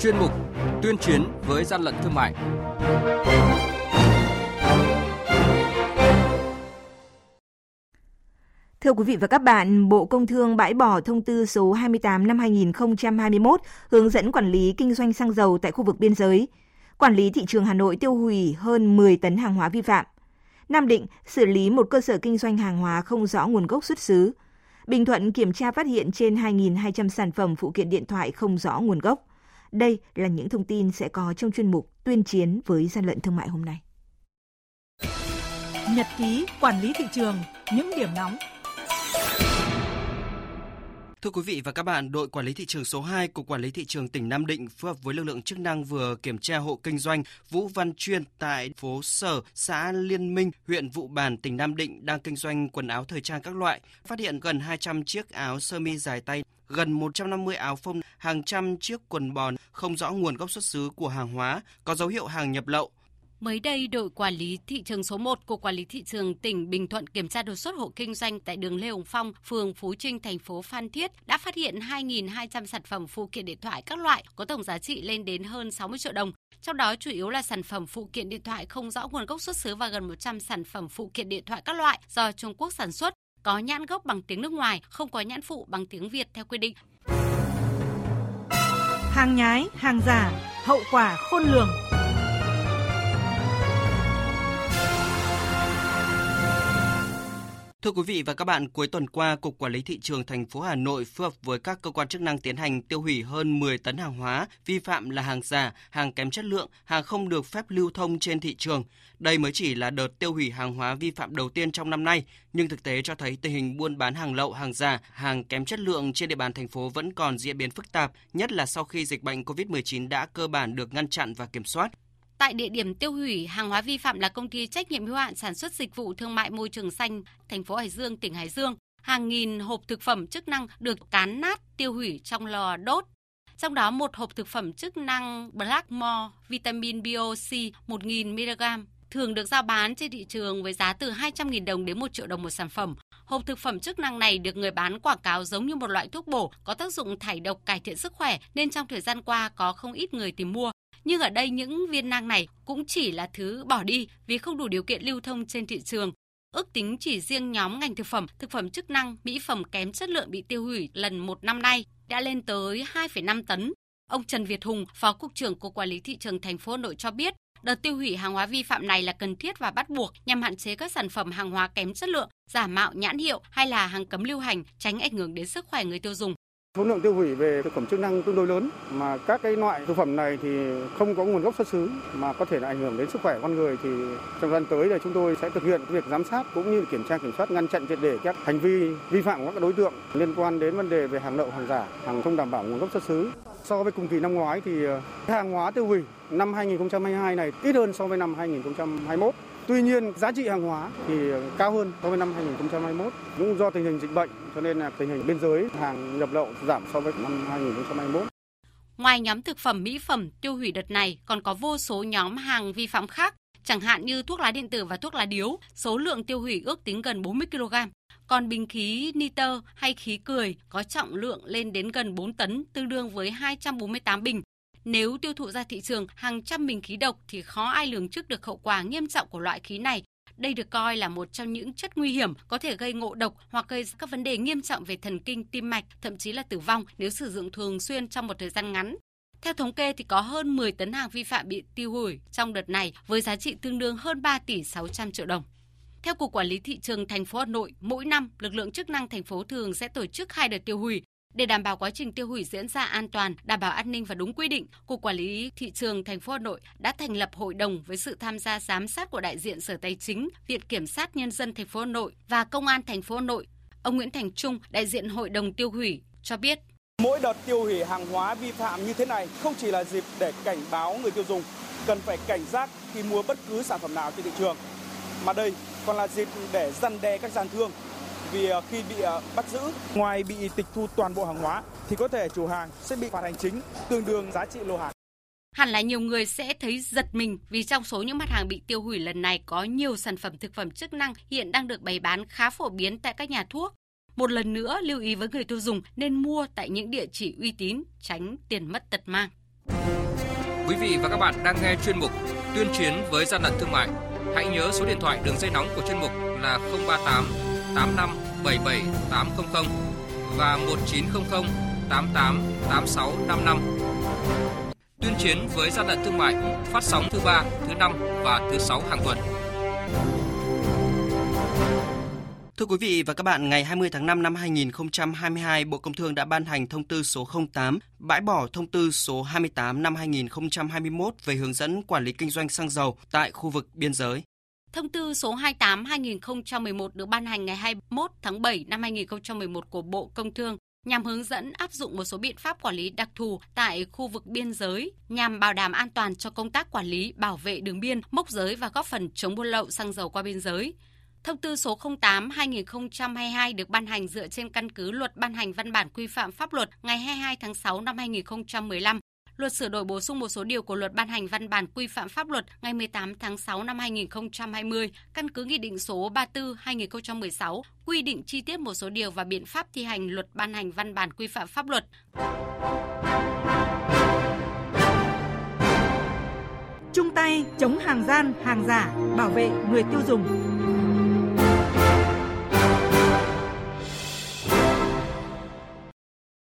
chuyên mục Tuyên chiến với gian lận thương mại. Thưa quý vị và các bạn, Bộ Công Thương bãi bỏ thông tư số 28 năm 2021 hướng dẫn quản lý kinh doanh xăng dầu tại khu vực biên giới. Quản lý thị trường Hà Nội tiêu hủy hơn 10 tấn hàng hóa vi phạm. Nam Định xử lý một cơ sở kinh doanh hàng hóa không rõ nguồn gốc xuất xứ. Bình Thuận kiểm tra phát hiện trên 2.200 sản phẩm phụ kiện điện thoại không rõ nguồn gốc. Đây là những thông tin sẽ có trong chuyên mục tuyên chiến với gian lận thương mại hôm nay. Nhật ký quản lý thị trường, những điểm nóng Thưa quý vị và các bạn, đội quản lý thị trường số 2 của Quản lý thị trường tỉnh Nam Định phối hợp với lực lượng chức năng vừa kiểm tra hộ kinh doanh Vũ Văn Chuyên tại phố Sở, xã Liên Minh, huyện Vụ Bản, tỉnh Nam Định đang kinh doanh quần áo thời trang các loại, phát hiện gần 200 chiếc áo sơ mi dài tay, gần 150 áo phông, hàng trăm chiếc quần bò không rõ nguồn gốc xuất xứ của hàng hóa, có dấu hiệu hàng nhập lậu, Mới đây, đội quản lý thị trường số 1 của Quản lý thị trường tỉnh Bình Thuận kiểm tra đột xuất hộ kinh doanh tại đường Lê Hồng Phong, phường Phú Trinh, thành phố Phan Thiết đã phát hiện 2.200 sản phẩm phụ kiện điện thoại các loại có tổng giá trị lên đến hơn 60 triệu đồng. Trong đó chủ yếu là sản phẩm phụ kiện điện thoại không rõ nguồn gốc xuất xứ và gần 100 sản phẩm phụ kiện điện thoại các loại do Trung Quốc sản xuất, có nhãn gốc bằng tiếng nước ngoài, không có nhãn phụ bằng tiếng Việt theo quy định. Hàng nhái, hàng giả, hậu quả khôn lường. Thưa quý vị và các bạn, cuối tuần qua, Cục Quản lý Thị trường thành phố Hà Nội phối hợp với các cơ quan chức năng tiến hành tiêu hủy hơn 10 tấn hàng hóa vi phạm là hàng giả, hàng kém chất lượng, hàng không được phép lưu thông trên thị trường. Đây mới chỉ là đợt tiêu hủy hàng hóa vi phạm đầu tiên trong năm nay, nhưng thực tế cho thấy tình hình buôn bán hàng lậu, hàng giả, hàng kém chất lượng trên địa bàn thành phố vẫn còn diễn biến phức tạp, nhất là sau khi dịch bệnh COVID-19 đã cơ bản được ngăn chặn và kiểm soát. Tại địa điểm tiêu hủy hàng hóa vi phạm là công ty trách nhiệm hữu hạn sản xuất dịch vụ thương mại môi trường xanh thành phố Hải Dương, tỉnh Hải Dương. Hàng nghìn hộp thực phẩm chức năng được cán nát tiêu hủy trong lò đốt. Trong đó một hộp thực phẩm chức năng Blackmore vitamin BOC 1000mg thường được giao bán trên thị trường với giá từ 200.000 đồng đến 1 triệu đồng một sản phẩm. Hộp thực phẩm chức năng này được người bán quảng cáo giống như một loại thuốc bổ có tác dụng thải độc cải thiện sức khỏe nên trong thời gian qua có không ít người tìm mua. Nhưng ở đây những viên nang này cũng chỉ là thứ bỏ đi vì không đủ điều kiện lưu thông trên thị trường. Ước tính chỉ riêng nhóm ngành thực phẩm, thực phẩm chức năng, mỹ phẩm kém chất lượng bị tiêu hủy lần một năm nay đã lên tới 2,5 tấn. Ông Trần Việt Hùng, Phó Cục trưởng Cục Quản lý Thị trường thành phố Hà Nội cho biết, đợt tiêu hủy hàng hóa vi phạm này là cần thiết và bắt buộc nhằm hạn chế các sản phẩm hàng hóa kém chất lượng, giả mạo nhãn hiệu hay là hàng cấm lưu hành, tránh ảnh hưởng đến sức khỏe người tiêu dùng. Số lượng tiêu hủy về thực phẩm chức năng tương đối lớn mà các cái loại thực phẩm này thì không có nguồn gốc xuất xứ mà có thể là ảnh hưởng đến sức khỏe con người thì trong thời gian tới là chúng tôi sẽ thực hiện việc giám sát cũng như kiểm tra kiểm soát ngăn chặn triệt để các hành vi vi phạm của các đối tượng liên quan đến vấn đề về hàng lậu, hàng giả, hàng không đảm bảo nguồn gốc xuất xứ. So với cùng kỳ năm ngoái thì ờ, hàng hóa tiêu hủy năm 2022 này ít hơn so với năm 2021. Tuy nhiên giá trị hàng hóa thì cao hơn so với năm 2021 cũng do tình hình dịch bệnh cho nên là tình hình biên giới hàng nhập lậu giảm so với năm 2021. Ngoài nhóm thực phẩm mỹ phẩm tiêu hủy đợt này còn có vô số nhóm hàng vi phạm khác, chẳng hạn như thuốc lá điện tử và thuốc lá điếu, số lượng tiêu hủy ước tính gần 40 kg. Còn bình khí nitơ hay khí cười có trọng lượng lên đến gần 4 tấn, tương đương với 248 bình, nếu tiêu thụ ra thị trường hàng trăm bình khí độc thì khó ai lường trước được hậu quả nghiêm trọng của loại khí này. Đây được coi là một trong những chất nguy hiểm có thể gây ngộ độc hoặc gây các vấn đề nghiêm trọng về thần kinh, tim mạch, thậm chí là tử vong nếu sử dụng thường xuyên trong một thời gian ngắn. Theo thống kê thì có hơn 10 tấn hàng vi phạm bị tiêu hủy trong đợt này với giá trị tương đương hơn 3 tỷ 600 triệu đồng. Theo Cục Quản lý Thị trường thành phố Hà Nội, mỗi năm lực lượng chức năng thành phố thường sẽ tổ chức hai đợt tiêu hủy để đảm bảo quá trình tiêu hủy diễn ra an toàn, đảm bảo an ninh và đúng quy định, Cục Quản lý Thị trường thành phố Hà Nội đã thành lập hội đồng với sự tham gia giám sát của đại diện Sở Tài chính, Viện Kiểm sát Nhân dân thành phố Hà Nội và Công an thành phố Hà Nội. Ông Nguyễn Thành Trung, đại diện hội đồng tiêu hủy, cho biết. Mỗi đợt tiêu hủy hàng hóa vi phạm như thế này không chỉ là dịp để cảnh báo người tiêu dùng cần phải cảnh giác khi mua bất cứ sản phẩm nào trên thị trường, mà đây còn là dịp để răn đe các gian thương vì ờ, khi bị ờ, bắt giữ, ngoài bị tịch thu toàn bộ hàng hóa thì có thể chủ hàng sẽ bị phạt hành chính tương đương giá trị lô hàng. Hẳn là nhiều người sẽ thấy giật mình vì trong số những mặt hàng bị tiêu hủy lần này có nhiều sản phẩm thực phẩm chức năng hiện đang được bày bán khá phổ biến tại các nhà thuốc. Một lần nữa lưu ý với người tiêu dùng nên mua tại những địa chỉ uy tín, tránh tiền mất tật mang. Quý vị và các bạn đang nghe chuyên mục Tuyên chiến với gian lận thương mại. Hãy nhớ số điện thoại đường dây nóng của chuyên mục là 038 85 77 800 và 1900 88 86 55. Tuyên chiến với gian lận thương mại phát sóng thứ ba, thứ năm và thứ sáu hàng tuần. Thưa quý vị và các bạn, ngày 20 tháng 5 năm 2022, Bộ Công Thương đã ban hành thông tư số 08 bãi bỏ thông tư số 28 năm 2021 về hướng dẫn quản lý kinh doanh xăng dầu tại khu vực biên giới. Thông tư số 28/2011 được ban hành ngày 21 tháng 7 năm 2011 của Bộ Công Thương nhằm hướng dẫn áp dụng một số biện pháp quản lý đặc thù tại khu vực biên giới nhằm bảo đảm an toàn cho công tác quản lý, bảo vệ đường biên, mốc giới và góp phần chống buôn lậu xăng dầu qua biên giới. Thông tư số 08/2022 được ban hành dựa trên căn cứ luật ban hành văn bản quy phạm pháp luật ngày 22 tháng 6 năm 2015 Luật sửa đổi bổ sung một số điều của luật ban hành văn bản quy phạm pháp luật ngày 18 tháng 6 năm 2020, căn cứ Nghị định số 34-2016, quy định chi tiết một số điều và biện pháp thi hành luật ban hành văn bản quy phạm pháp luật. Trung tay chống hàng gian, hàng giả, bảo vệ người tiêu dùng.